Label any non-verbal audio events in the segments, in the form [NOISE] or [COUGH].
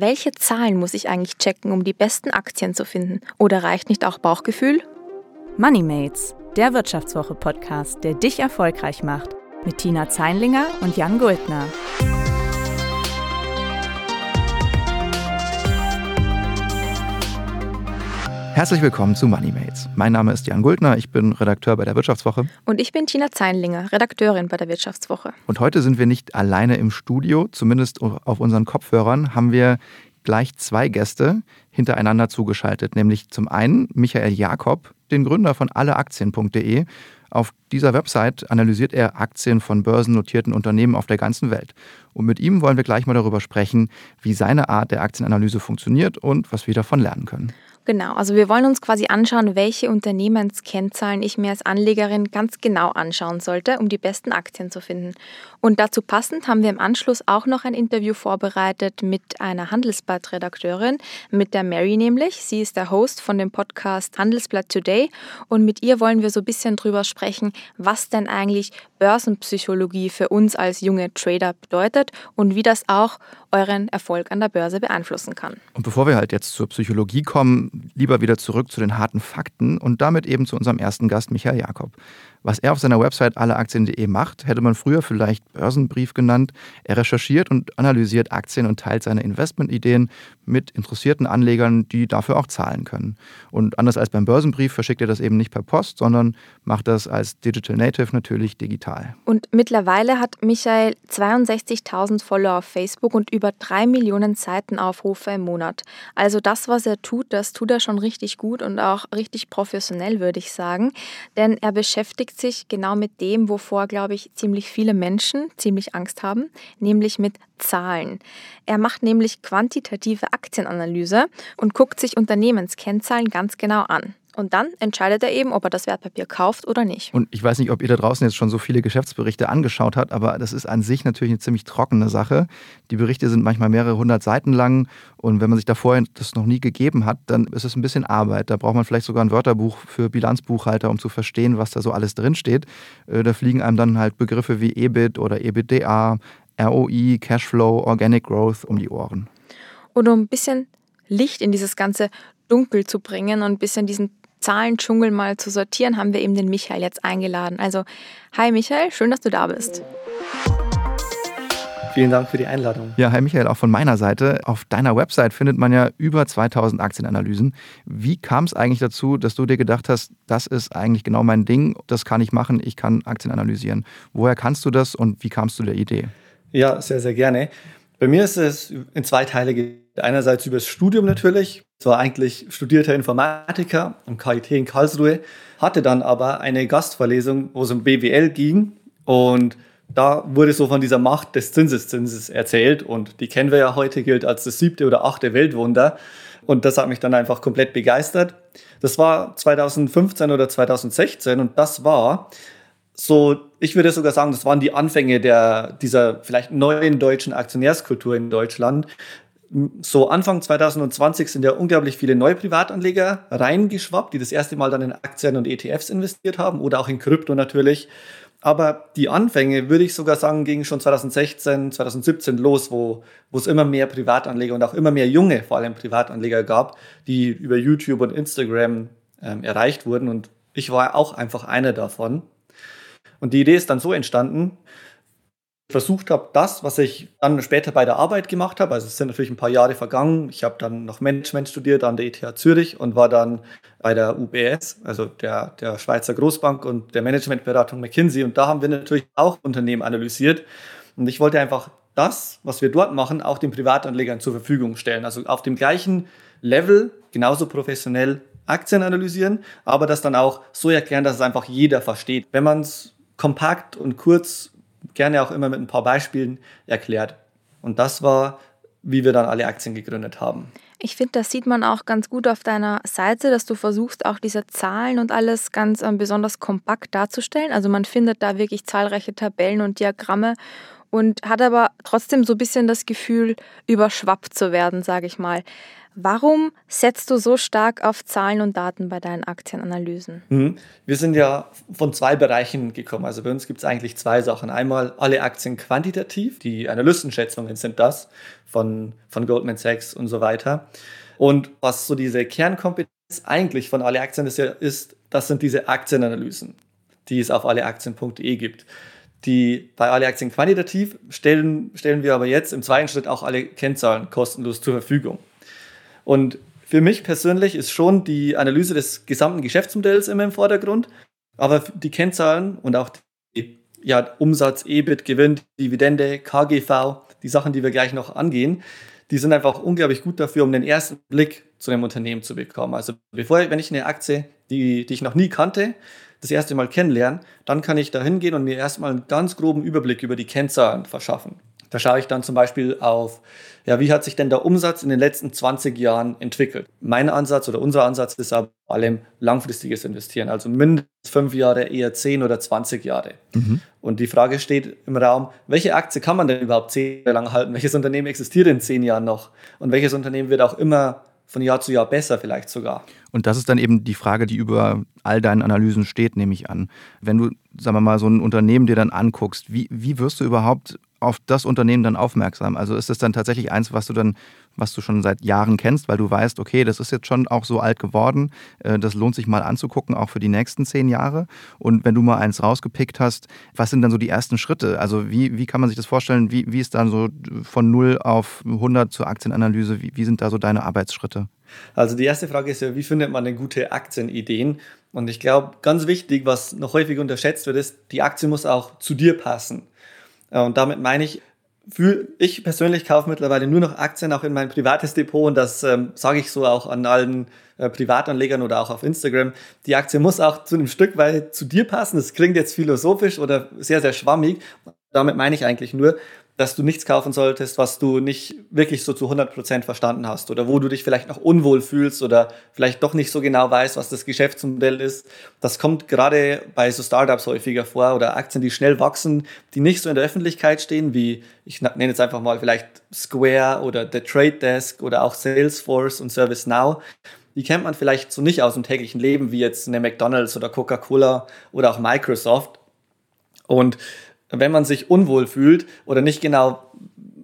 welche Zahlen muss ich eigentlich checken, um die besten Aktien zu finden? Oder reicht nicht auch Bauchgefühl? Moneymates, der Wirtschaftswoche-Podcast, der dich erfolgreich macht, mit Tina Zeinlinger und Jan Guldner. Herzlich willkommen zu MoneyMates. Mein Name ist Jan Guldner, ich bin Redakteur bei der Wirtschaftswoche. Und ich bin Tina Zeinlinger, Redakteurin bei der Wirtschaftswoche. Und heute sind wir nicht alleine im Studio, zumindest auf unseren Kopfhörern haben wir gleich zwei Gäste hintereinander zugeschaltet, nämlich zum einen Michael Jakob, den Gründer von alleaktien.de. Auf dieser Website analysiert er Aktien von börsennotierten Unternehmen auf der ganzen Welt. Und mit ihm wollen wir gleich mal darüber sprechen, wie seine Art der Aktienanalyse funktioniert und was wir davon lernen können. Genau, also wir wollen uns quasi anschauen, welche Unternehmenskennzahlen ich mir als Anlegerin ganz genau anschauen sollte, um die besten Aktien zu finden. Und dazu passend haben wir im Anschluss auch noch ein Interview vorbereitet mit einer Handelsblatt-Redakteurin, mit der Mary nämlich. Sie ist der Host von dem Podcast Handelsblatt Today und mit ihr wollen wir so ein bisschen drüber sprechen, was denn eigentlich Börsenpsychologie für uns als junge Trader bedeutet und wie das auch euren Erfolg an der Börse beeinflussen kann. Und bevor wir halt jetzt zur Psychologie kommen, lieber wieder zurück zu den harten Fakten und damit eben zu unserem ersten Gast Michael Jakob. Was er auf seiner Website alleaktien.de macht, hätte man früher vielleicht Börsenbrief genannt. Er recherchiert und analysiert Aktien und teilt seine Investmentideen mit interessierten Anlegern, die dafür auch zahlen können. Und anders als beim Börsenbrief verschickt er das eben nicht per Post, sondern macht das als Digital Native natürlich digital. Und mittlerweile hat Michael 62.000 Follower auf Facebook und über drei Millionen Seitenaufrufe im Monat. Also das, was er tut, das tut er schon richtig gut und auch richtig professionell, würde ich sagen. Denn er beschäftigt beschäftigt sich genau mit dem, wovor, glaube ich, ziemlich viele Menschen ziemlich Angst haben, nämlich mit Zahlen. Er macht nämlich quantitative Aktienanalyse und guckt sich Unternehmenskennzahlen ganz genau an. Und dann entscheidet er eben, ob er das Wertpapier kauft oder nicht. Und ich weiß nicht, ob ihr da draußen jetzt schon so viele Geschäftsberichte angeschaut habt, aber das ist an sich natürlich eine ziemlich trockene Sache. Die Berichte sind manchmal mehrere hundert Seiten lang und wenn man sich da vorher das noch nie gegeben hat, dann ist es ein bisschen Arbeit. Da braucht man vielleicht sogar ein Wörterbuch für Bilanzbuchhalter, um zu verstehen, was da so alles drinsteht. Äh, da fliegen einem dann halt Begriffe wie EBIT oder EBITDA, ROI, Cashflow, Organic Growth um die Ohren. Und um ein bisschen Licht in dieses ganze Dunkel zu bringen und ein bisschen diesen Zahlendschungel mal zu sortieren, haben wir eben den Michael jetzt eingeladen. Also, hi Michael, schön, dass du da bist. Vielen Dank für die Einladung. Ja, hi Michael, auch von meiner Seite. Auf deiner Website findet man ja über 2000 Aktienanalysen. Wie kam es eigentlich dazu, dass du dir gedacht hast, das ist eigentlich genau mein Ding, das kann ich machen, ich kann Aktien analysieren? Woher kannst du das und wie kamst du der Idee? Ja, sehr, sehr gerne. Bei mir ist es in zwei Teile Einerseits über das Studium natürlich. Ich war eigentlich studierter Informatiker am KIT in Karlsruhe, hatte dann aber eine Gastvorlesung, wo es um BWL ging. Und da wurde so von dieser Macht des Zinseszinses erzählt. Und die kennen wir ja heute, gilt als das siebte oder achte Weltwunder. Und das hat mich dann einfach komplett begeistert. Das war 2015 oder 2016 und das war so, ich würde sogar sagen, das waren die Anfänge der, dieser vielleicht neuen deutschen Aktionärskultur in Deutschland, so Anfang 2020 sind ja unglaublich viele neue Privatanleger reingeschwappt, die das erste Mal dann in Aktien und ETFs investiert haben oder auch in Krypto natürlich. Aber die Anfänge, würde ich sogar sagen, gingen schon 2016, 2017 los, wo, wo es immer mehr Privatanleger und auch immer mehr junge, vor allem Privatanleger gab, die über YouTube und Instagram ähm, erreicht wurden. Und ich war auch einfach einer davon. Und die Idee ist dann so entstanden, versucht habe, das, was ich dann später bei der Arbeit gemacht habe, also es sind natürlich ein paar Jahre vergangen, ich habe dann noch Management studiert an der ETH Zürich und war dann bei der UBS, also der, der Schweizer Großbank und der Managementberatung McKinsey und da haben wir natürlich auch Unternehmen analysiert und ich wollte einfach das, was wir dort machen, auch den Privatanlegern zur Verfügung stellen, also auf dem gleichen Level, genauso professionell Aktien analysieren, aber das dann auch so erklären, dass es einfach jeder versteht. Wenn man es kompakt und kurz gerne auch immer mit ein paar Beispielen erklärt. Und das war, wie wir dann alle Aktien gegründet haben. Ich finde, das sieht man auch ganz gut auf deiner Seite, dass du versuchst, auch diese Zahlen und alles ganz ähm, besonders kompakt darzustellen. Also man findet da wirklich zahlreiche Tabellen und Diagramme und hat aber trotzdem so ein bisschen das Gefühl, überschwappt zu werden, sage ich mal. Warum setzt du so stark auf Zahlen und Daten bei deinen Aktienanalysen? Mhm. Wir sind ja von zwei Bereichen gekommen. Also bei uns gibt es eigentlich zwei Sachen. Einmal alle Aktien quantitativ, die Analystenschätzungen sind das von, von Goldman Sachs und so weiter. Und was so diese Kernkompetenz eigentlich von alle Aktien ist, ist, das sind diese Aktienanalysen, die es auf alleaktien.de gibt. Die bei alle Aktien quantitativ stellen, stellen wir aber jetzt im zweiten Schritt auch alle Kennzahlen kostenlos zur Verfügung. Und für mich persönlich ist schon die Analyse des gesamten Geschäftsmodells immer im Vordergrund, aber die Kennzahlen und auch die ja, Umsatz, EBIT, Gewinn, Dividende, KGV, die Sachen, die wir gleich noch angehen, die sind einfach unglaublich gut dafür, um den ersten Blick zu einem Unternehmen zu bekommen. Also bevor, wenn ich eine Aktie, die, die ich noch nie kannte, das erste Mal kennenlernen, dann kann ich da hingehen und mir erstmal einen ganz groben Überblick über die Kennzahlen verschaffen. Da schaue ich dann zum Beispiel auf, ja, wie hat sich denn der Umsatz in den letzten 20 Jahren entwickelt? Mein Ansatz oder unser Ansatz ist aber vor allem langfristiges Investieren, also mindestens fünf Jahre, eher 10 oder 20 Jahre. Mhm. Und die Frage steht im Raum, welche Aktie kann man denn überhaupt zehn Jahre lang halten? Welches Unternehmen existiert in zehn Jahren noch? Und welches Unternehmen wird auch immer von Jahr zu Jahr besser vielleicht sogar. Und das ist dann eben die Frage, die über all deinen Analysen steht, nehme ich an. Wenn du, sagen wir mal, so ein Unternehmen dir dann anguckst, wie, wie wirst du überhaupt auf das Unternehmen dann aufmerksam? Also ist das dann tatsächlich eins, was du dann, was du schon seit Jahren kennst, weil du weißt, okay, das ist jetzt schon auch so alt geworden, äh, das lohnt sich mal anzugucken, auch für die nächsten zehn Jahre. Und wenn du mal eins rausgepickt hast, was sind dann so die ersten Schritte? Also wie, wie kann man sich das vorstellen? Wie, wie ist dann so von 0 auf 100 zur Aktienanalyse? Wie, wie sind da so deine Arbeitsschritte? Also die erste Frage ist ja, wie findet man denn gute Aktienideen? Und ich glaube, ganz wichtig, was noch häufig unterschätzt wird, ist, die Aktie muss auch zu dir passen. Äh, und damit meine ich, für, ich persönlich kaufe mittlerweile nur noch Aktien auch in mein privates Depot und das ähm, sage ich so auch an allen äh, Privatanlegern oder auch auf Instagram. Die Aktie muss auch zu einem Stück weit zu dir passen. Das klingt jetzt philosophisch oder sehr, sehr schwammig. Damit meine ich eigentlich nur, dass du nichts kaufen solltest, was du nicht wirklich so zu 100% verstanden hast oder wo du dich vielleicht noch unwohl fühlst oder vielleicht doch nicht so genau weißt, was das Geschäftsmodell ist. Das kommt gerade bei so Startups häufiger vor oder Aktien, die schnell wachsen, die nicht so in der Öffentlichkeit stehen, wie ich nenne jetzt einfach mal vielleicht Square oder The Trade Desk oder auch Salesforce und ServiceNow. Die kennt man vielleicht so nicht aus dem täglichen Leben, wie jetzt eine McDonald's oder Coca-Cola oder auch Microsoft. Und wenn man sich unwohl fühlt oder nicht genau,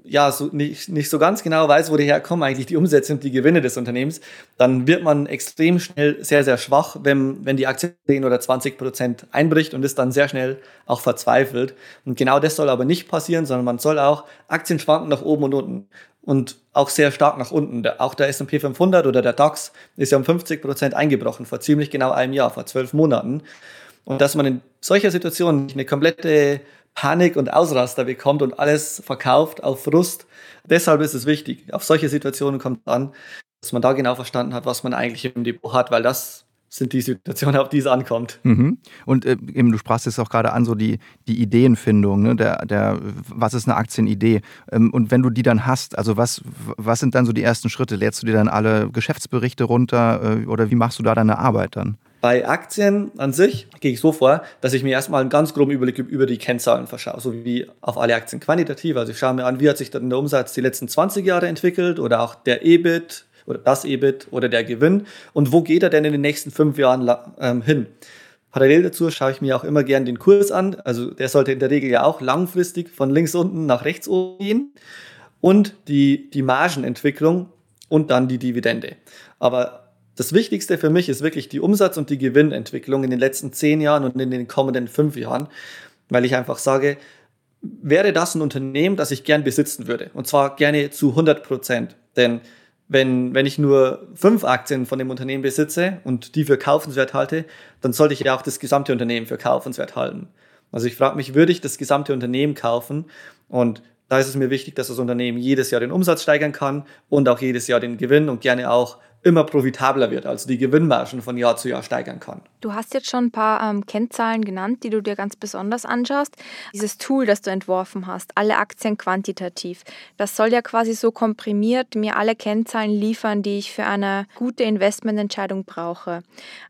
ja, so nicht, nicht so ganz genau weiß, wo die herkommen, eigentlich die Umsätze und die Gewinne des Unternehmens, dann wird man extrem schnell sehr, sehr schwach, wenn, wenn die Aktie 10 oder 20 Prozent einbricht und ist dann sehr schnell auch verzweifelt. Und genau das soll aber nicht passieren, sondern man soll auch Aktien schwanken nach oben und unten und auch sehr stark nach unten. Auch der S&P 500 oder der DAX ist ja um 50 Prozent eingebrochen vor ziemlich genau einem Jahr, vor zwölf Monaten. Und dass man in solcher Situation eine komplette Panik und Ausraster bekommt und alles verkauft auf Frust. Deshalb ist es wichtig. Auf solche Situationen kommt es an, dass man da genau verstanden hat, was man eigentlich im Depot hat, weil das sind die Situationen, auf die es ankommt. Mhm. Und äh, eben, du sprachst jetzt auch gerade an, so die, die Ideenfindung, ne? der, der, was ist eine Aktienidee? Ähm, und wenn du die dann hast, also was, was sind dann so die ersten Schritte? Lädst du dir dann alle Geschäftsberichte runter äh, oder wie machst du da deine Arbeit dann? Bei Aktien an sich gehe ich so vor, dass ich mir erstmal einen ganz groben Überblick über die Kennzahlen verschaue, so wie auf alle Aktien quantitativ. Also ich schaue mir an, wie hat sich dann der Umsatz die letzten 20 Jahre entwickelt oder auch der EBIT oder das EBIT oder der Gewinn und wo geht er denn in den nächsten fünf Jahren ähm, hin. Parallel dazu schaue ich mir auch immer gern den Kurs an. Also der sollte in der Regel ja auch langfristig von links unten nach rechts oben gehen. Und die, die Margenentwicklung und dann die Dividende. Aber das Wichtigste für mich ist wirklich die Umsatz- und die Gewinnentwicklung in den letzten zehn Jahren und in den kommenden fünf Jahren, weil ich einfach sage, wäre das ein Unternehmen, das ich gern besitzen würde. Und zwar gerne zu 100 Prozent. Denn wenn, wenn ich nur fünf Aktien von dem Unternehmen besitze und die für kaufenswert halte, dann sollte ich ja auch das gesamte Unternehmen für kaufenswert halten. Also ich frage mich, würde ich das gesamte Unternehmen kaufen? Und da ist es mir wichtig, dass das Unternehmen jedes Jahr den Umsatz steigern kann und auch jedes Jahr den Gewinn und gerne auch immer profitabler wird, also die Gewinnmargen von Jahr zu Jahr steigern kann. Du hast jetzt schon ein paar ähm, Kennzahlen genannt, die du dir ganz besonders anschaust. Dieses Tool, das du entworfen hast, alle Aktien quantitativ, das soll ja quasi so komprimiert mir alle Kennzahlen liefern, die ich für eine gute Investmententscheidung brauche.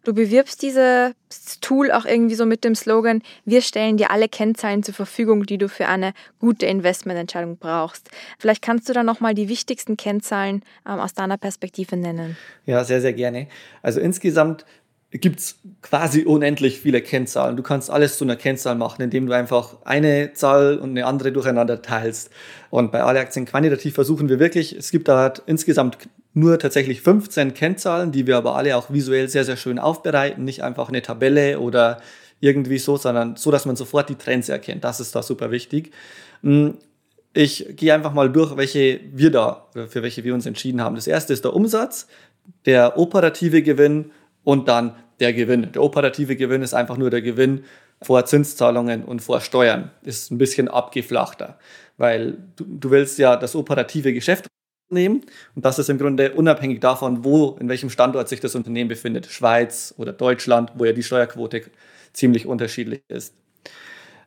Du bewirbst dieses Tool auch irgendwie so mit dem Slogan, wir stellen dir alle Kennzahlen zur Verfügung, die du für eine gute Investmententscheidung brauchst. Vielleicht kannst du da nochmal die wichtigsten Kennzahlen ähm, aus deiner Perspektive nennen. Ja, sehr, sehr gerne. Also insgesamt gibt es quasi unendlich viele Kennzahlen. Du kannst alles zu einer Kennzahl machen, indem du einfach eine Zahl und eine andere durcheinander teilst. Und bei alle Aktien quantitativ versuchen wir wirklich, es gibt da insgesamt nur tatsächlich 15 Kennzahlen, die wir aber alle auch visuell sehr, sehr schön aufbereiten. Nicht einfach eine Tabelle oder irgendwie so, sondern so, dass man sofort die Trends erkennt. Das ist da super wichtig. Hm, ich gehe einfach mal durch, welche wir da, für welche wir uns entschieden haben. Das erste ist der Umsatz, der operative Gewinn und dann der Gewinn. Der operative Gewinn ist einfach nur der Gewinn vor Zinszahlungen und vor Steuern. Ist ein bisschen abgeflachter, weil du, du willst ja das operative Geschäft nehmen und das ist im Grunde unabhängig davon, wo, in welchem Standort sich das Unternehmen befindet. Schweiz oder Deutschland, wo ja die Steuerquote ziemlich unterschiedlich ist.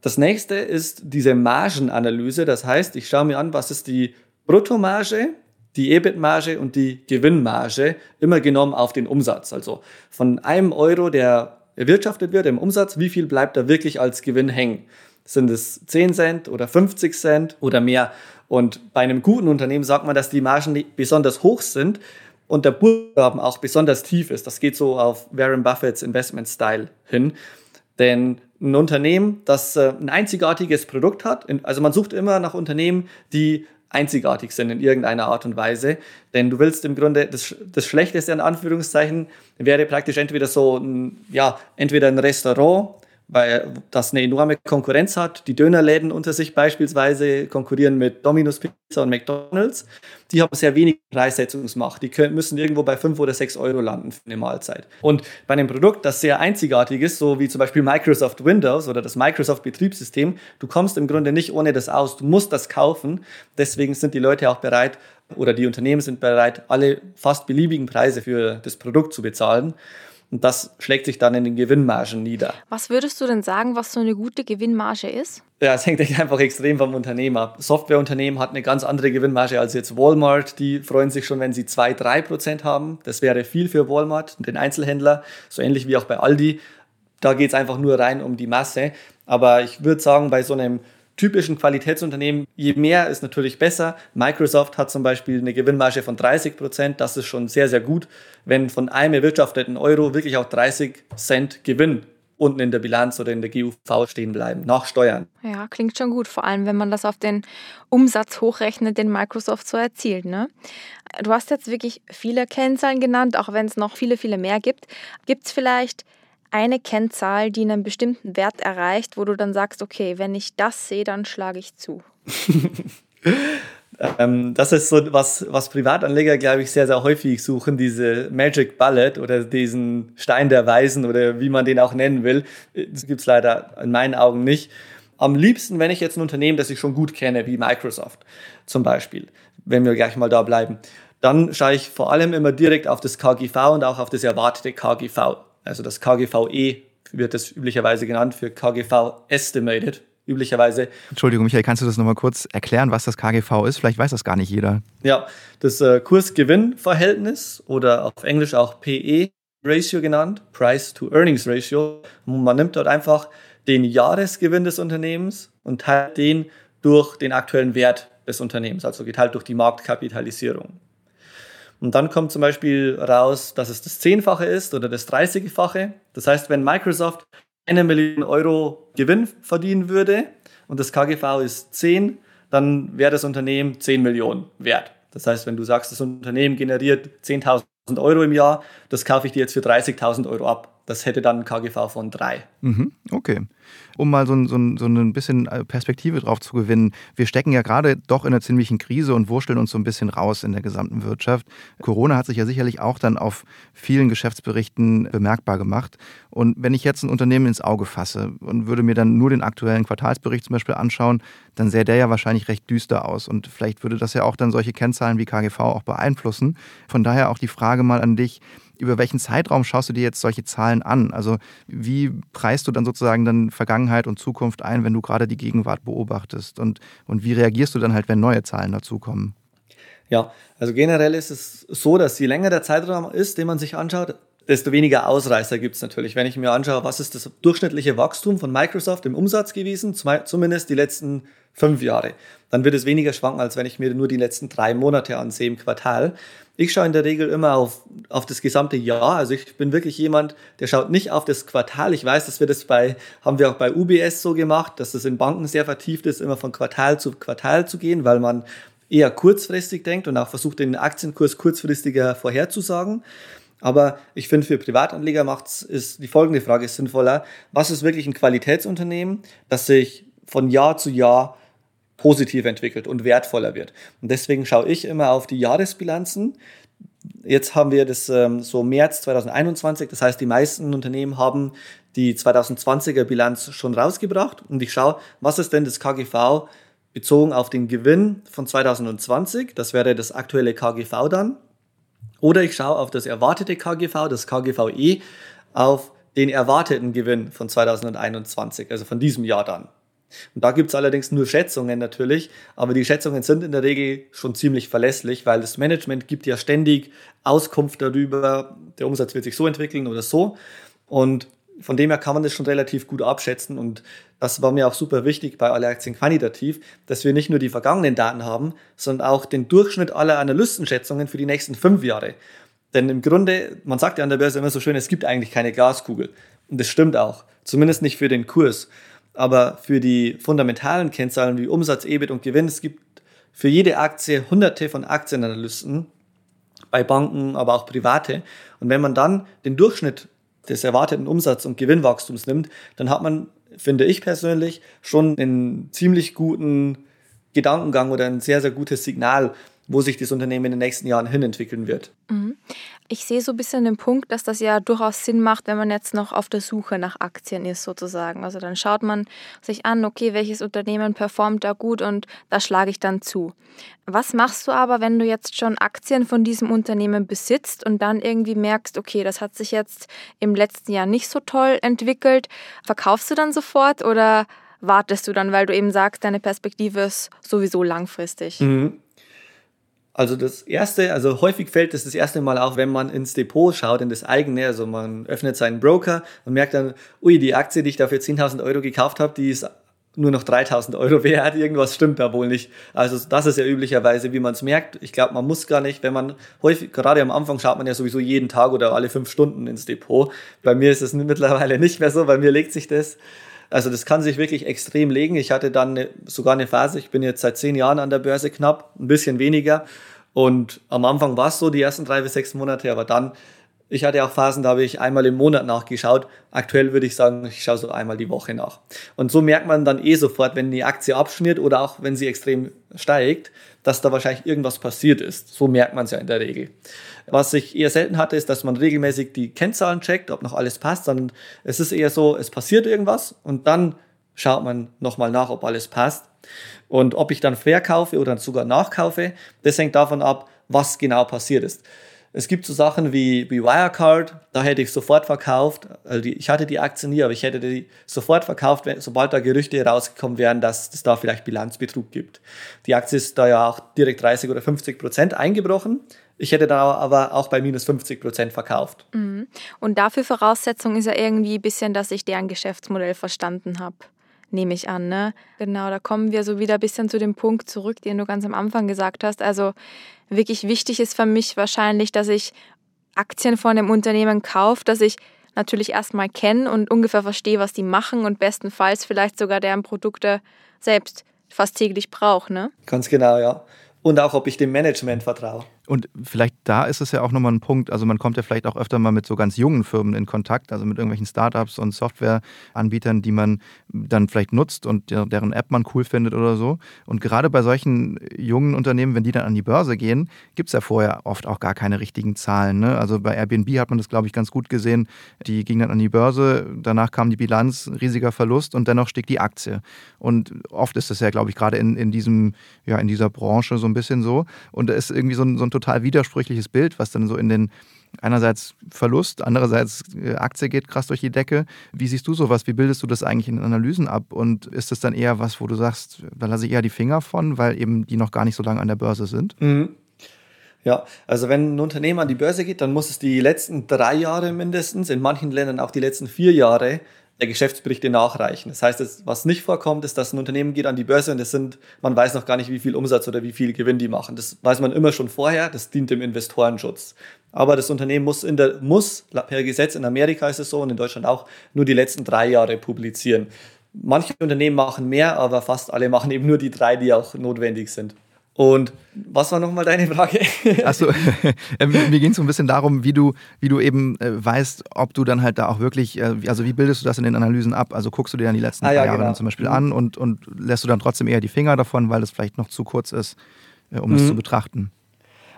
Das nächste ist diese Margenanalyse. Das heißt, ich schaue mir an, was ist die Bruttomarge die EBIT-Marge und die Gewinnmarge immer genommen auf den Umsatz. Also von einem Euro, der erwirtschaftet wird im Umsatz, wie viel bleibt da wirklich als Gewinn hängen? Sind es 10 Cent oder 50 Cent oder mehr? Und bei einem guten Unternehmen sagt man, dass die Margen besonders hoch sind und der Buchstaben auch besonders tief ist. Das geht so auf Warren Buffetts Investment-Style hin. Denn ein Unternehmen, das äh, ein einzigartiges Produkt hat, also man sucht immer nach Unternehmen, die einzigartig sind in irgendeiner Art und Weise. Denn du willst im Grunde, das, das Schlechteste in Anführungszeichen wäre praktisch entweder so ein, ja, entweder ein Restaurant, weil das eine enorme Konkurrenz hat. Die Dönerläden unter sich beispielsweise konkurrieren mit Domino's Pizza und McDonald's. Die haben sehr wenig Preissetzungsmacht. Die können, müssen irgendwo bei 5 oder 6 Euro landen für eine Mahlzeit. Und bei einem Produkt, das sehr einzigartig ist, so wie zum Beispiel Microsoft Windows oder das Microsoft Betriebssystem, du kommst im Grunde nicht ohne das aus. Du musst das kaufen. Deswegen sind die Leute auch bereit oder die Unternehmen sind bereit, alle fast beliebigen Preise für das Produkt zu bezahlen. Und das schlägt sich dann in den Gewinnmargen nieder. Was würdest du denn sagen, was so eine gute Gewinnmarge ist? Ja, es hängt einfach extrem vom Unternehmen ab. Softwareunternehmen hat eine ganz andere Gewinnmarge als jetzt Walmart. Die freuen sich schon, wenn sie 2-3% haben. Das wäre viel für Walmart, den Einzelhändler, so ähnlich wie auch bei Aldi. Da geht es einfach nur rein um die Masse. Aber ich würde sagen, bei so einem typischen Qualitätsunternehmen, je mehr ist natürlich besser. Microsoft hat zum Beispiel eine Gewinnmarge von 30 Prozent. Das ist schon sehr, sehr gut, wenn von einem erwirtschafteten Euro wirklich auch 30 Cent Gewinn unten in der Bilanz oder in der GUV stehen bleiben, nach Steuern. Ja, klingt schon gut, vor allem wenn man das auf den Umsatz hochrechnet, den Microsoft so erzielt. Ne? Du hast jetzt wirklich viele Kennzahlen genannt, auch wenn es noch viele, viele mehr gibt. Gibt es vielleicht eine Kennzahl, die einen bestimmten Wert erreicht, wo du dann sagst, okay, wenn ich das sehe, dann schlage ich zu? [LAUGHS] ähm, das ist so was, was Privatanleger, glaube ich, sehr, sehr häufig suchen, diese Magic Bullet oder diesen Stein der Weisen oder wie man den auch nennen will. Das gibt es leider in meinen Augen nicht. Am liebsten, wenn ich jetzt ein Unternehmen, das ich schon gut kenne, wie Microsoft zum Beispiel, wenn wir gleich mal da bleiben, dann schaue ich vor allem immer direkt auf das KGV und auch auf das erwartete KGV. Also das KGVE wird das üblicherweise genannt für KGV Estimated. Üblicherweise. Entschuldigung, Michael, kannst du das nochmal kurz erklären, was das KGV ist? Vielleicht weiß das gar nicht jeder. Ja, das äh, Kurs-Gewinn-Verhältnis oder auf Englisch auch PE-Ratio genannt, Price-to-Earnings-Ratio. Man nimmt dort einfach den Jahresgewinn des Unternehmens und teilt den durch den aktuellen Wert des Unternehmens, also geteilt durch die Marktkapitalisierung. Und dann kommt zum Beispiel raus, dass es das Zehnfache ist oder das Dreißigfache. Das heißt, wenn Microsoft eine Million Euro Gewinn verdienen würde und das KGV ist 10, dann wäre das Unternehmen 10 Millionen wert. Das heißt, wenn du sagst, das Unternehmen generiert 10.000 Euro im Jahr, das kaufe ich dir jetzt für 30.000 Euro ab. Das hätte dann ein KGV von 3. Mhm, okay um mal so, so, so ein bisschen äh, Perspektive drauf zu gewinnen. Wir stecken ja gerade doch in einer ziemlichen Krise und wursteln uns so ein bisschen raus in der gesamten Wirtschaft. Corona hat sich ja sicherlich auch dann auf vielen Geschäftsberichten bemerkbar gemacht. Und wenn ich jetzt ein Unternehmen ins Auge fasse und würde mir dann nur den aktuellen Quartalsbericht zum Beispiel anschauen, dann sähe der ja wahrscheinlich recht düster aus. Und vielleicht würde das ja auch dann solche Kennzahlen wie KGV auch beeinflussen. Von daher auch die Frage mal an dich, über welchen Zeitraum schaust du dir jetzt solche Zahlen an? Also wie preist du dann sozusagen dann Vergangenheit und Zukunft ein, wenn du gerade die Gegenwart beobachtest? Und, und wie reagierst du dann halt, wenn neue Zahlen dazukommen? Ja, also generell ist es so, dass je länger der Zeitraum ist, den man sich anschaut, desto weniger Ausreißer gibt es natürlich. Wenn ich mir anschaue, was ist das durchschnittliche Wachstum von Microsoft im Umsatz gewesen, zumindest die letzten fünf Jahre, dann wird es weniger schwanken, als wenn ich mir nur die letzten drei Monate ansehe im Quartal. Ich schaue in der Regel immer auf, auf das gesamte Jahr. Also ich bin wirklich jemand, der schaut nicht auf das Quartal. Ich weiß, dass wir das bei, haben wir auch bei UBS so gemacht, dass das in Banken sehr vertieft ist, immer von Quartal zu Quartal zu gehen, weil man eher kurzfristig denkt und auch versucht, den Aktienkurs kurzfristiger vorherzusagen. Aber ich finde, für Privatanleger macht es die folgende Frage sinnvoller. Was ist wirklich ein Qualitätsunternehmen, das sich von Jahr zu Jahr positiv entwickelt und wertvoller wird? Und deswegen schaue ich immer auf die Jahresbilanzen. Jetzt haben wir das ähm, so März 2021, das heißt, die meisten Unternehmen haben die 2020er Bilanz schon rausgebracht und ich schaue, was ist denn das KGV bezogen auf den Gewinn von 2020, das wäre das aktuelle KGV dann, oder ich schaue auf das erwartete KGV, das KGVE, auf den erwarteten Gewinn von 2021, also von diesem Jahr dann. Und da gibt es allerdings nur Schätzungen natürlich, aber die Schätzungen sind in der Regel schon ziemlich verlässlich, weil das Management gibt ja ständig Auskunft darüber, der Umsatz wird sich so entwickeln oder so. Und von dem her kann man das schon relativ gut abschätzen und das war mir auch super wichtig bei alle Aktien quantitativ, dass wir nicht nur die vergangenen Daten haben, sondern auch den Durchschnitt aller Analystenschätzungen für die nächsten fünf Jahre. Denn im Grunde, man sagt ja an der Börse immer so schön, es gibt eigentlich keine Glaskugel. Und das stimmt auch. Zumindest nicht für den Kurs. Aber für die fundamentalen Kennzahlen wie Umsatz, EBIT und Gewinn, es gibt für jede Aktie hunderte von Aktienanalysten, bei Banken, aber auch private. Und wenn man dann den Durchschnitt des erwarteten Umsatz- und Gewinnwachstums nimmt, dann hat man, finde ich persönlich, schon einen ziemlich guten Gedankengang oder ein sehr, sehr gutes Signal, wo sich das Unternehmen in den nächsten Jahren hin entwickeln wird. Mhm. Ich sehe so ein bisschen den Punkt, dass das ja durchaus Sinn macht, wenn man jetzt noch auf der Suche nach Aktien ist, sozusagen. Also dann schaut man sich an, okay, welches Unternehmen performt da gut und da schlage ich dann zu. Was machst du aber, wenn du jetzt schon Aktien von diesem Unternehmen besitzt und dann irgendwie merkst, okay, das hat sich jetzt im letzten Jahr nicht so toll entwickelt? Verkaufst du dann sofort oder wartest du dann, weil du eben sagst, deine Perspektive ist sowieso langfristig? Mhm. Also das erste, also häufig fällt es das, das erste Mal auf, wenn man ins Depot schaut, in das eigene, also man öffnet seinen Broker und merkt dann, ui, die Aktie, die ich da für 10.000 Euro gekauft habe, die ist nur noch 3000 Euro [LAUGHS] wert, irgendwas stimmt da wohl nicht. Also das ist ja üblicherweise, wie man es merkt. Ich glaube, man muss gar nicht, wenn man häufig, gerade am Anfang schaut man ja sowieso jeden Tag oder alle fünf Stunden ins Depot. Bei mir ist es mittlerweile nicht mehr so, bei mir legt sich das also das kann sich wirklich extrem legen. Ich hatte dann sogar eine Phase, ich bin jetzt seit zehn Jahren an der Börse knapp, ein bisschen weniger. Und am Anfang war es so, die ersten drei bis sechs Monate, aber dann, ich hatte auch Phasen, da habe ich einmal im Monat nachgeschaut. Aktuell würde ich sagen, ich schaue so einmal die Woche nach. Und so merkt man dann eh sofort, wenn die Aktie abschmiert oder auch wenn sie extrem steigt, dass da wahrscheinlich irgendwas passiert ist. So merkt man es ja in der Regel. Was ich eher selten hatte, ist, dass man regelmäßig die Kennzahlen checkt, ob noch alles passt, sondern es ist eher so, es passiert irgendwas und dann schaut man nochmal nach, ob alles passt. Und ob ich dann verkaufe oder sogar nachkaufe, das hängt davon ab, was genau passiert ist. Es gibt so Sachen wie, wie Wirecard, da hätte ich sofort verkauft. Also ich hatte die Aktie nie, aber ich hätte die sofort verkauft, sobald da Gerüchte rausgekommen wären, dass es da vielleicht Bilanzbetrug gibt. Die Aktie ist da ja auch direkt 30 oder 50 Prozent eingebrochen. Ich hätte da aber auch bei minus 50 Prozent verkauft. Mhm. Und dafür Voraussetzung ist ja irgendwie ein bisschen, dass ich deren Geschäftsmodell verstanden habe. Nehme ich an, ne? Genau, da kommen wir so wieder ein bisschen zu dem Punkt zurück, den du ganz am Anfang gesagt hast. Also wirklich wichtig ist für mich wahrscheinlich, dass ich Aktien von einem Unternehmen kaufe, dass ich natürlich erstmal kenne und ungefähr verstehe, was die machen und bestenfalls vielleicht sogar deren Produkte selbst fast täglich brauche, ne? Ganz genau, ja. Und auch, ob ich dem Management vertraue. Und vielleicht da ist es ja auch nochmal ein Punkt, also man kommt ja vielleicht auch öfter mal mit so ganz jungen Firmen in Kontakt, also mit irgendwelchen Startups und Softwareanbietern, die man dann vielleicht nutzt und deren App man cool findet oder so. Und gerade bei solchen jungen Unternehmen, wenn die dann an die Börse gehen, gibt es ja vorher oft auch gar keine richtigen Zahlen. Ne? Also bei Airbnb hat man das, glaube ich, ganz gut gesehen. Die ging dann an die Börse, danach kam die Bilanz, riesiger Verlust und dennoch stieg die Aktie. Und oft ist das ja, glaube ich, gerade in, in, diesem, ja, in dieser Branche so ein bisschen so. Und da ist irgendwie so ein, so ein total widersprüchliches Bild, was dann so in den einerseits Verlust, andererseits äh, Aktie geht krass durch die Decke. Wie siehst du sowas? Wie bildest du das eigentlich in Analysen ab? Und ist das dann eher was, wo du sagst, da lasse ich eher die Finger von, weil eben die noch gar nicht so lange an der Börse sind? Mhm. Ja, also wenn ein Unternehmen an die Börse geht, dann muss es die letzten drei Jahre mindestens, in manchen Ländern auch die letzten vier Jahre der Geschäftsberichte nachreichen. Das heißt, was nicht vorkommt, ist, dass ein Unternehmen geht an die Börse und das sind, man weiß noch gar nicht, wie viel Umsatz oder wie viel Gewinn die machen. Das weiß man immer schon vorher, das dient dem Investorenschutz. Aber das Unternehmen muss, in der, muss per Gesetz, in Amerika ist es so und in Deutschland auch, nur die letzten drei Jahre publizieren. Manche Unternehmen machen mehr, aber fast alle machen eben nur die drei, die auch notwendig sind. Und was war nochmal deine Frage? [LAUGHS] Achso, [LAUGHS] äh, mir ging es so ein bisschen darum, wie du, wie du eben äh, weißt, ob du dann halt da auch wirklich, äh, also wie bildest du das in den Analysen ab? Also guckst du dir dann die letzten ah, ja, Jahre genau. zum Beispiel mhm. an und, und lässt du dann trotzdem eher die Finger davon, weil es vielleicht noch zu kurz ist, um mhm. das zu betrachten?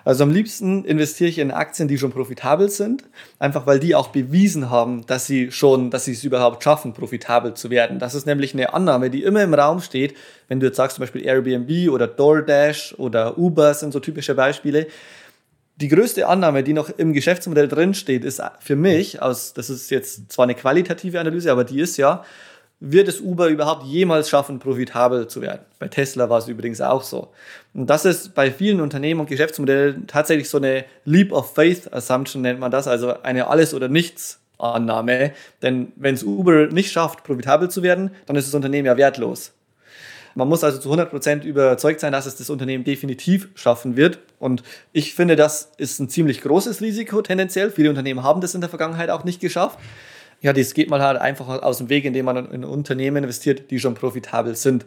Also am liebsten investiere ich in Aktien, die schon profitabel sind, einfach weil die auch bewiesen haben, dass sie schon, dass sie es überhaupt schaffen, profitabel zu werden. Das ist nämlich eine Annahme, die immer im Raum steht, wenn du jetzt sagst zum Beispiel Airbnb oder DoorDash oder Uber sind so typische Beispiele. Die größte Annahme, die noch im Geschäftsmodell drinsteht, ist für mich, aus, das ist jetzt zwar eine qualitative Analyse, aber die ist ja, wird es Uber überhaupt jemals schaffen, profitabel zu werden? Bei Tesla war es übrigens auch so. Und das ist bei vielen Unternehmen und Geschäftsmodellen tatsächlich so eine Leap of Faith Assumption nennt man das, also eine Alles- oder Nichts-Annahme. Denn wenn es Uber nicht schafft, profitabel zu werden, dann ist das Unternehmen ja wertlos. Man muss also zu 100% überzeugt sein, dass es das Unternehmen definitiv schaffen wird. Und ich finde, das ist ein ziemlich großes Risiko tendenziell. Viele Unternehmen haben das in der Vergangenheit auch nicht geschafft. Ja, das geht man halt einfach aus dem Weg, indem man in Unternehmen investiert, die schon profitabel sind.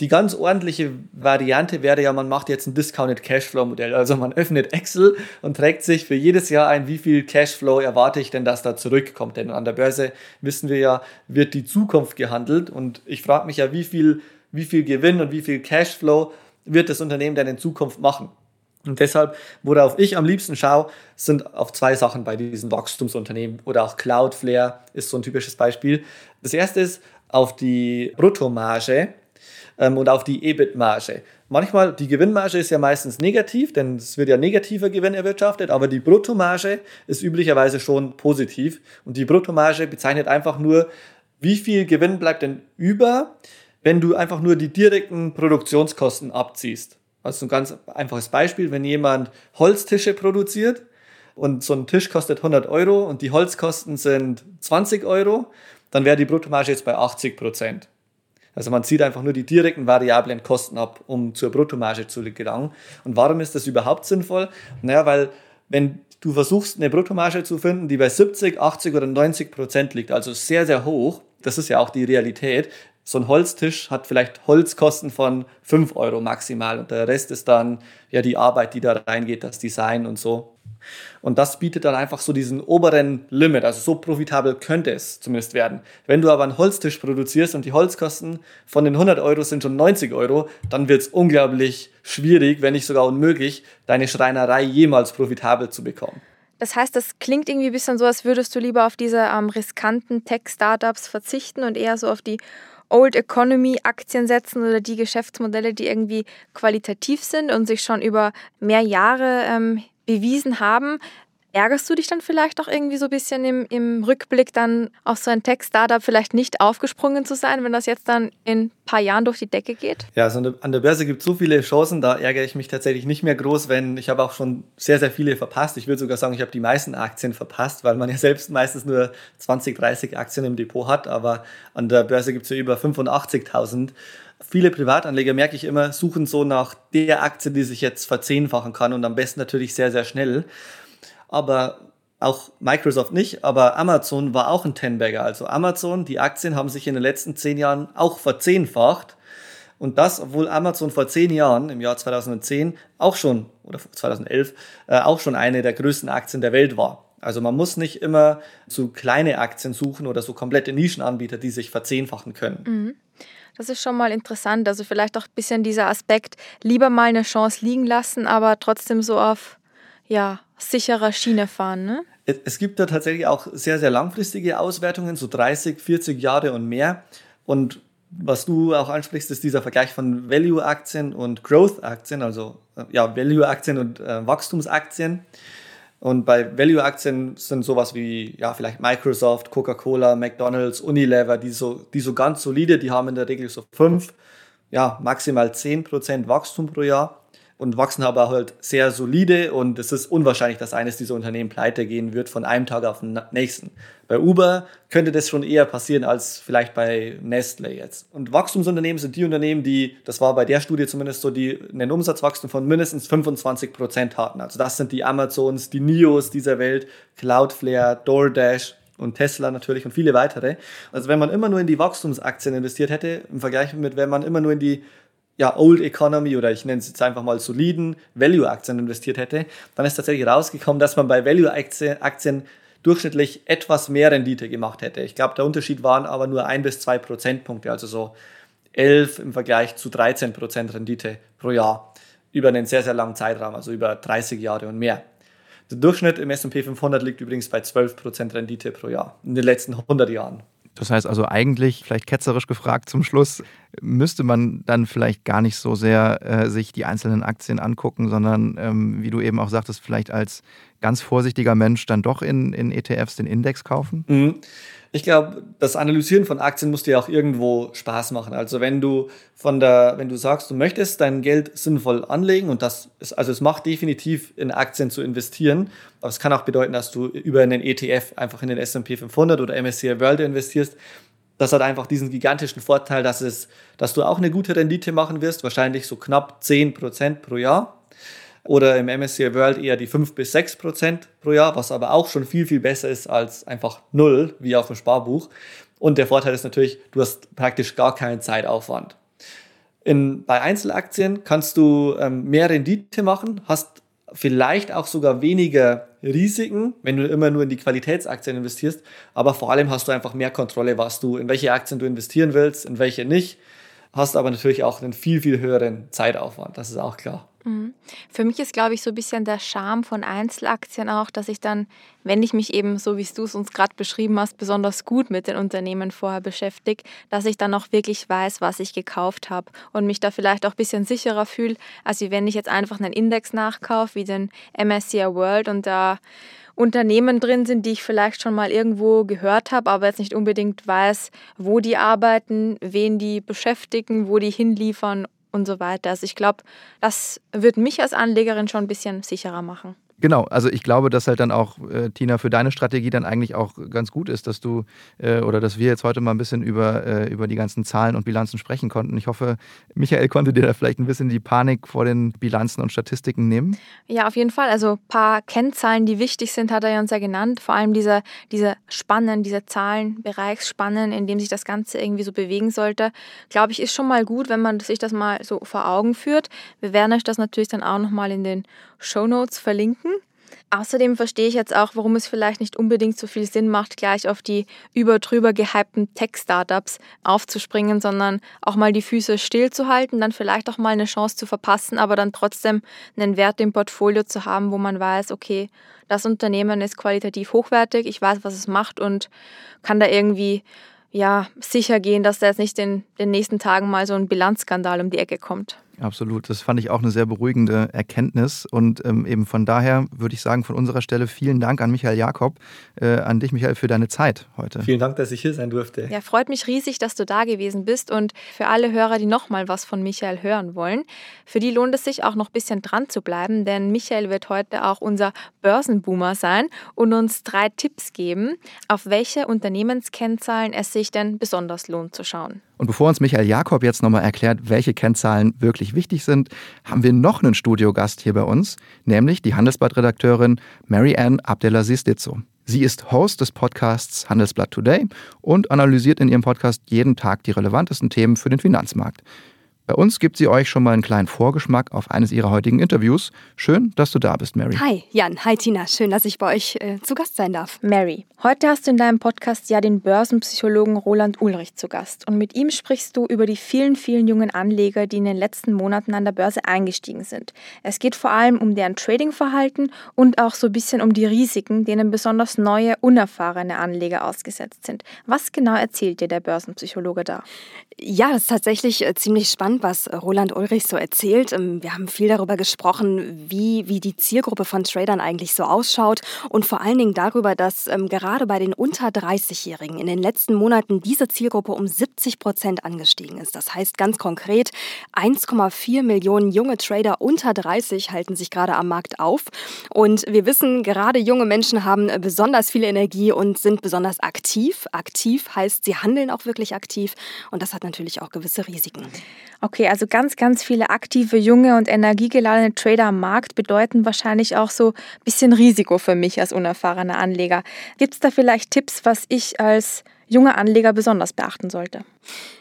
Die ganz ordentliche Variante wäre ja, man macht jetzt ein Discounted Cashflow Modell. Also man öffnet Excel und trägt sich für jedes Jahr ein, wie viel Cashflow erwarte ich denn, dass da zurückkommt. Denn an der Börse wissen wir ja, wird die Zukunft gehandelt. Und ich frage mich ja, wie viel, wie viel Gewinn und wie viel Cashflow wird das Unternehmen denn in Zukunft machen? Und deshalb, worauf ich am liebsten schaue, sind auf zwei Sachen bei diesen Wachstumsunternehmen oder auch Cloudflare ist so ein typisches Beispiel. Das erste ist auf die Bruttomarge ähm, und auf die EBIT-Marge. Manchmal, die Gewinnmarge ist ja meistens negativ, denn es wird ja negativer Gewinn erwirtschaftet, aber die Bruttomarge ist üblicherweise schon positiv. Und die Bruttomarge bezeichnet einfach nur, wie viel Gewinn bleibt denn über, wenn du einfach nur die direkten Produktionskosten abziehst. Also ein ganz einfaches Beispiel, wenn jemand Holztische produziert und so ein Tisch kostet 100 Euro und die Holzkosten sind 20 Euro, dann wäre die Bruttomarge jetzt bei 80 Prozent. Also man zieht einfach nur die direkten variablen Kosten ab, um zur Bruttomarge zu gelangen. Und warum ist das überhaupt sinnvoll? Naja, weil wenn du versuchst, eine Bruttomarge zu finden, die bei 70, 80 oder 90 Prozent liegt, also sehr, sehr hoch, das ist ja auch die Realität, so ein Holztisch hat vielleicht Holzkosten von 5 Euro maximal und der Rest ist dann ja die Arbeit, die da reingeht, das Design und so. Und das bietet dann einfach so diesen oberen Limit, also so profitabel könnte es zumindest werden. Wenn du aber einen Holztisch produzierst und die Holzkosten von den 100 Euro sind schon 90 Euro, dann wird es unglaublich schwierig, wenn nicht sogar unmöglich, deine Schreinerei jemals profitabel zu bekommen. Das heißt, das klingt irgendwie ein bisschen so, als würdest du lieber auf diese ähm, riskanten Tech-Startups verzichten und eher so auf die Old Economy Aktien setzen oder die Geschäftsmodelle, die irgendwie qualitativ sind und sich schon über mehr Jahre ähm, bewiesen haben, Ärgerst du dich dann vielleicht auch irgendwie so ein bisschen im, im Rückblick dann auf so ein Tech-Startup vielleicht nicht aufgesprungen zu sein, wenn das jetzt dann in ein paar Jahren durch die Decke geht? Ja, also an der Börse gibt es so viele Chancen, da ärgere ich mich tatsächlich nicht mehr groß, wenn ich habe auch schon sehr, sehr viele verpasst. Ich würde sogar sagen, ich habe die meisten Aktien verpasst, weil man ja [LAUGHS] selbst meistens nur 20, 30 Aktien im Depot hat, aber an der Börse gibt es ja über 85.000 viele Privatanleger, merke ich immer, suchen so nach der Aktie, die sich jetzt verzehnfachen kann und am besten natürlich sehr, sehr schnell aber auch Microsoft nicht, aber Amazon war auch ein Tenbagger. Also Amazon, die Aktien haben sich in den letzten zehn Jahren auch verzehnfacht. Und das, obwohl Amazon vor zehn Jahren, im Jahr 2010, auch schon, oder 2011, äh, auch schon eine der größten Aktien der Welt war. Also man muss nicht immer so kleine Aktien suchen oder so komplette Nischenanbieter, die sich verzehnfachen können. Mhm. Das ist schon mal interessant. Also vielleicht auch ein bisschen dieser Aspekt, lieber mal eine Chance liegen lassen, aber trotzdem so auf, ja, sicherer Schiene fahren, ne? Es gibt da tatsächlich auch sehr, sehr langfristige Auswertungen, so 30, 40 Jahre und mehr. Und was du auch ansprichst, ist dieser Vergleich von Value-Aktien und Growth-Aktien, also äh, ja, Value-Aktien und äh, Wachstumsaktien. Und bei Value-Aktien sind sowas wie ja, vielleicht Microsoft, Coca-Cola, McDonalds, Unilever, die so, die so ganz solide, die haben in der Regel so fünf, ja, maximal zehn Prozent Wachstum pro Jahr und wachsen aber halt sehr solide und es ist unwahrscheinlich, dass eines dieser Unternehmen pleite gehen wird von einem Tag auf den nächsten. Bei Uber könnte das schon eher passieren als vielleicht bei Nestle jetzt. Und Wachstumsunternehmen sind die Unternehmen, die, das war bei der Studie zumindest so, die einen Umsatzwachstum von mindestens 25 Prozent hatten. Also das sind die Amazons, die Nios dieser Welt, Cloudflare, DoorDash, und Tesla natürlich und viele weitere. Also wenn man immer nur in die Wachstumsaktien investiert hätte, im Vergleich mit wenn man immer nur in die ja, Old Economy oder ich nenne es jetzt einfach mal soliden Value-Aktien investiert hätte, dann ist tatsächlich rausgekommen, dass man bei Value-Aktien durchschnittlich etwas mehr Rendite gemacht hätte. Ich glaube, der Unterschied waren aber nur ein bis zwei Prozentpunkte, also so 11 im Vergleich zu 13 Prozent Rendite pro Jahr über einen sehr, sehr langen Zeitraum, also über 30 Jahre und mehr. Der Durchschnitt im S&P 500 liegt übrigens bei 12 Prozent Rendite pro Jahr in den letzten 100 Jahren. Das heißt also eigentlich, vielleicht ketzerisch gefragt zum Schluss, müsste man dann vielleicht gar nicht so sehr äh, sich die einzelnen Aktien angucken, sondern ähm, wie du eben auch sagtest, vielleicht als ganz vorsichtiger Mensch dann doch in, in ETFs den Index kaufen? Mhm. Ich glaube, das Analysieren von Aktien muss dir auch irgendwo Spaß machen. Also wenn du von der, wenn du sagst, du möchtest dein Geld sinnvoll anlegen und das ist, also es macht definitiv in Aktien zu investieren, aber es kann auch bedeuten, dass du über einen ETF einfach in den S&P 500 oder MSCI World investierst. Das hat einfach diesen gigantischen Vorteil, dass es, dass du auch eine gute Rendite machen wirst, wahrscheinlich so knapp 10 Prozent pro Jahr oder im MSCI World eher die 5 bis 6 Prozent pro Jahr, was aber auch schon viel, viel besser ist als einfach null, wie auf dem Sparbuch. Und der Vorteil ist natürlich, du hast praktisch gar keinen Zeitaufwand. In, bei Einzelaktien kannst du ähm, mehr Rendite machen, hast vielleicht auch sogar weniger Risiken, wenn du immer nur in die Qualitätsaktien investierst, aber vor allem hast du einfach mehr Kontrolle, was du, in welche Aktien du investieren willst, in welche nicht, hast aber natürlich auch einen viel, viel höheren Zeitaufwand, das ist auch klar. Mhm. Für mich ist, glaube ich, so ein bisschen der Charme von Einzelaktien auch, dass ich dann, wenn ich mich eben, so wie du es uns gerade beschrieben hast, besonders gut mit den Unternehmen vorher beschäftige, dass ich dann auch wirklich weiß, was ich gekauft habe und mich da vielleicht auch ein bisschen sicherer fühle, als wenn ich jetzt einfach einen Index nachkaufe, wie den MSCI World und da Unternehmen drin sind, die ich vielleicht schon mal irgendwo gehört habe, aber jetzt nicht unbedingt weiß, wo die arbeiten, wen die beschäftigen, wo die hinliefern und so weiter. Also ich glaube, das wird mich als Anlegerin schon ein bisschen sicherer machen. Genau, also ich glaube, dass halt dann auch, äh, Tina, für deine Strategie dann eigentlich auch ganz gut ist, dass du äh, oder dass wir jetzt heute mal ein bisschen über, äh, über die ganzen Zahlen und Bilanzen sprechen konnten. Ich hoffe, Michael konnte dir da vielleicht ein bisschen die Panik vor den Bilanzen und Statistiken nehmen. Ja, auf jeden Fall. Also ein paar Kennzahlen, die wichtig sind, hat er ja uns ja genannt. Vor allem diese, diese Spannen, diese Zahlenbereichsspannen, in dem sich das Ganze irgendwie so bewegen sollte, glaube ich, ist schon mal gut, wenn man sich das mal so vor Augen führt. Wir werden euch das natürlich dann auch nochmal in den Show Notes verlinken. Außerdem verstehe ich jetzt auch, warum es vielleicht nicht unbedingt so viel Sinn macht, gleich auf die überdrüber gehypten Tech-Startups aufzuspringen, sondern auch mal die Füße stillzuhalten, dann vielleicht auch mal eine Chance zu verpassen, aber dann trotzdem einen Wert im Portfolio zu haben, wo man weiß, okay, das Unternehmen ist qualitativ hochwertig, ich weiß, was es macht und kann da irgendwie ja sicher gehen, dass da jetzt nicht in den nächsten Tagen mal so ein Bilanzskandal um die Ecke kommt. Absolut, das fand ich auch eine sehr beruhigende Erkenntnis. Und ähm, eben von daher würde ich sagen, von unserer Stelle vielen Dank an Michael Jakob, äh, an dich, Michael, für deine Zeit heute. Vielen Dank, dass ich hier sein durfte. Ja, freut mich riesig, dass du da gewesen bist. Und für alle Hörer, die nochmal was von Michael hören wollen, für die lohnt es sich auch noch ein bisschen dran zu bleiben, denn Michael wird heute auch unser Börsenboomer sein und uns drei Tipps geben, auf welche Unternehmenskennzahlen es sich denn besonders lohnt zu schauen. Und bevor uns Michael Jakob jetzt nochmal erklärt, welche Kennzahlen wirklich wichtig sind, haben wir noch einen Studiogast hier bei uns, nämlich die Handelsblatt-Redakteurin Mary-Ann Abdelaziz Ditzo. Sie ist Host des Podcasts Handelsblatt Today und analysiert in ihrem Podcast jeden Tag die relevantesten Themen für den Finanzmarkt. Bei uns gibt sie euch schon mal einen kleinen Vorgeschmack auf eines ihrer heutigen Interviews. Schön, dass du da bist, Mary. Hi, Jan. Hi, Tina. Schön, dass ich bei euch äh, zu Gast sein darf. Mary, heute hast du in deinem Podcast ja den Börsenpsychologen Roland Ulrich zu Gast. Und mit ihm sprichst du über die vielen, vielen jungen Anleger, die in den letzten Monaten an der Börse eingestiegen sind. Es geht vor allem um deren Tradingverhalten und auch so ein bisschen um die Risiken, denen besonders neue, unerfahrene Anleger ausgesetzt sind. Was genau erzählt dir der Börsenpsychologe da? Ja, das ist tatsächlich äh, ziemlich spannend, was Roland Ulrich so erzählt. Ähm, wir haben viel darüber gesprochen, wie, wie die Zielgruppe von Tradern eigentlich so ausschaut und vor allen Dingen darüber, dass ähm, gerade bei den unter 30-Jährigen in den letzten Monaten diese Zielgruppe um 70 Prozent angestiegen ist. Das heißt ganz konkret, 1,4 Millionen junge Trader unter 30 halten sich gerade am Markt auf. Und wir wissen, gerade junge Menschen haben äh, besonders viel Energie und sind besonders aktiv. Aktiv heißt, sie handeln auch wirklich aktiv und das hat natürlich auch gewisse Risiken. Okay, also ganz, ganz viele aktive, junge und energiegeladene Trader am Markt bedeuten wahrscheinlich auch so ein bisschen Risiko für mich als unerfahrener Anleger. Gibt es da vielleicht Tipps, was ich als junger Anleger besonders beachten sollte?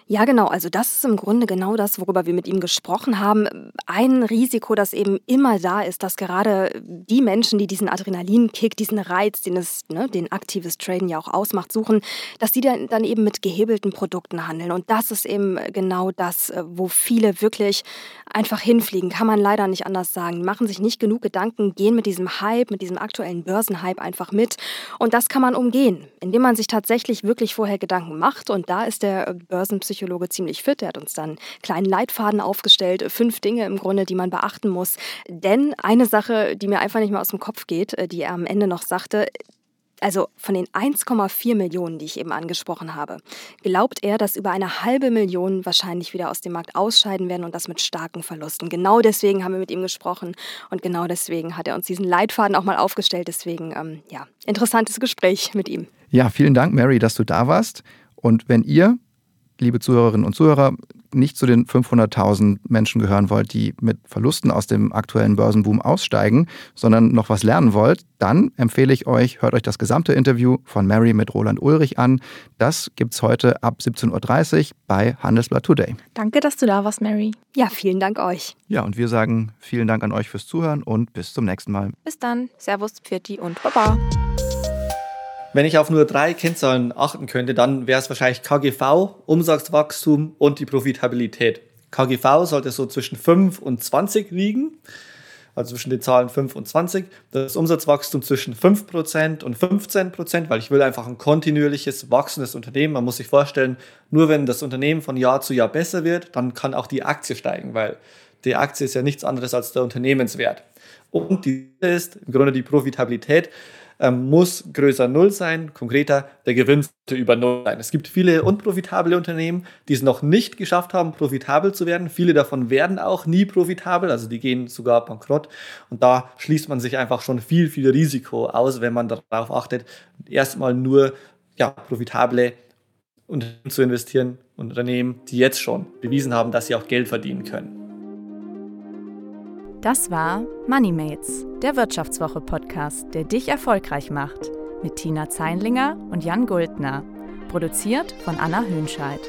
Ja, genau. Also das ist im Grunde genau das, worüber wir mit ihm gesprochen haben. Ein Risiko, das eben immer da ist, dass gerade die Menschen, die diesen Adrenalinkick, diesen Reiz, den es, ne, den aktives Traden ja auch ausmacht, suchen, dass die dann, dann eben mit gehebelten Produkten handeln. Und das ist eben genau das, äh, wo viele wirklich einfach hinfliegen. Kann man leider nicht anders sagen. Machen sich nicht genug Gedanken, gehen mit diesem Hype, mit diesem aktuellen Börsenhype einfach mit. Und das kann man umgehen, indem man sich tatsächlich wirklich vorher Gedanken macht. Und da ist der Börsenpsychologe Psychologe ziemlich fit. Er hat uns dann einen kleinen Leitfaden aufgestellt, fünf Dinge im Grunde, die man beachten muss. Denn eine Sache, die mir einfach nicht mehr aus dem Kopf geht, äh, die er am Ende noch sagte, also von den 1,4 Millionen, die ich eben angesprochen habe, glaubt er, dass über eine halbe Million wahrscheinlich wieder aus dem Markt ausscheiden werden und das mit starken Verlusten. Genau deswegen haben wir mit ihm gesprochen und genau deswegen hat er uns diesen Leitfaden auch mal aufgestellt. Deswegen, ähm, ja, interessantes Gespräch mit ihm. Ja, vielen Dank, Mary, dass du da warst. Und wenn ihr liebe Zuhörerinnen und Zuhörer, nicht zu den 500.000 Menschen gehören wollt, die mit Verlusten aus dem aktuellen Börsenboom aussteigen, sondern noch was lernen wollt, dann empfehle ich euch, hört euch das gesamte Interview von Mary mit Roland Ulrich an. Das gibt es heute ab 17.30 Uhr bei Handelsblatt Today. Danke, dass du da warst, Mary. Ja, vielen Dank euch. Ja, und wir sagen vielen Dank an euch fürs Zuhören und bis zum nächsten Mal. Bis dann. Servus, Pfirti und Baba. Wenn ich auf nur drei Kennzahlen achten könnte, dann wäre es wahrscheinlich KGV, Umsatzwachstum und die Profitabilität. KGV sollte so zwischen 5 und 20 liegen, also zwischen den Zahlen 5 und 20. Das Umsatzwachstum zwischen 5% und 15%, weil ich will einfach ein kontinuierliches, wachsendes Unternehmen. Man muss sich vorstellen, nur wenn das Unternehmen von Jahr zu Jahr besser wird, dann kann auch die Aktie steigen, weil die Aktie ist ja nichts anderes als der Unternehmenswert. Und die ist im Grunde die Profitabilität ähm, muss größer Null sein, konkreter, der Gewinn sollte über Null sein. Es gibt viele unprofitable Unternehmen, die es noch nicht geschafft haben, profitabel zu werden. Viele davon werden auch nie profitabel, also die gehen sogar bankrott. Und da schließt man sich einfach schon viel, viel Risiko aus, wenn man darauf achtet, erstmal nur ja, profitable Unternehmen zu investieren, Unternehmen, die jetzt schon bewiesen haben, dass sie auch Geld verdienen können. Das war MoneyMates, der Wirtschaftswoche-Podcast, der dich erfolgreich macht. Mit Tina Zeinlinger und Jan Guldner. Produziert von Anna Höhnscheid.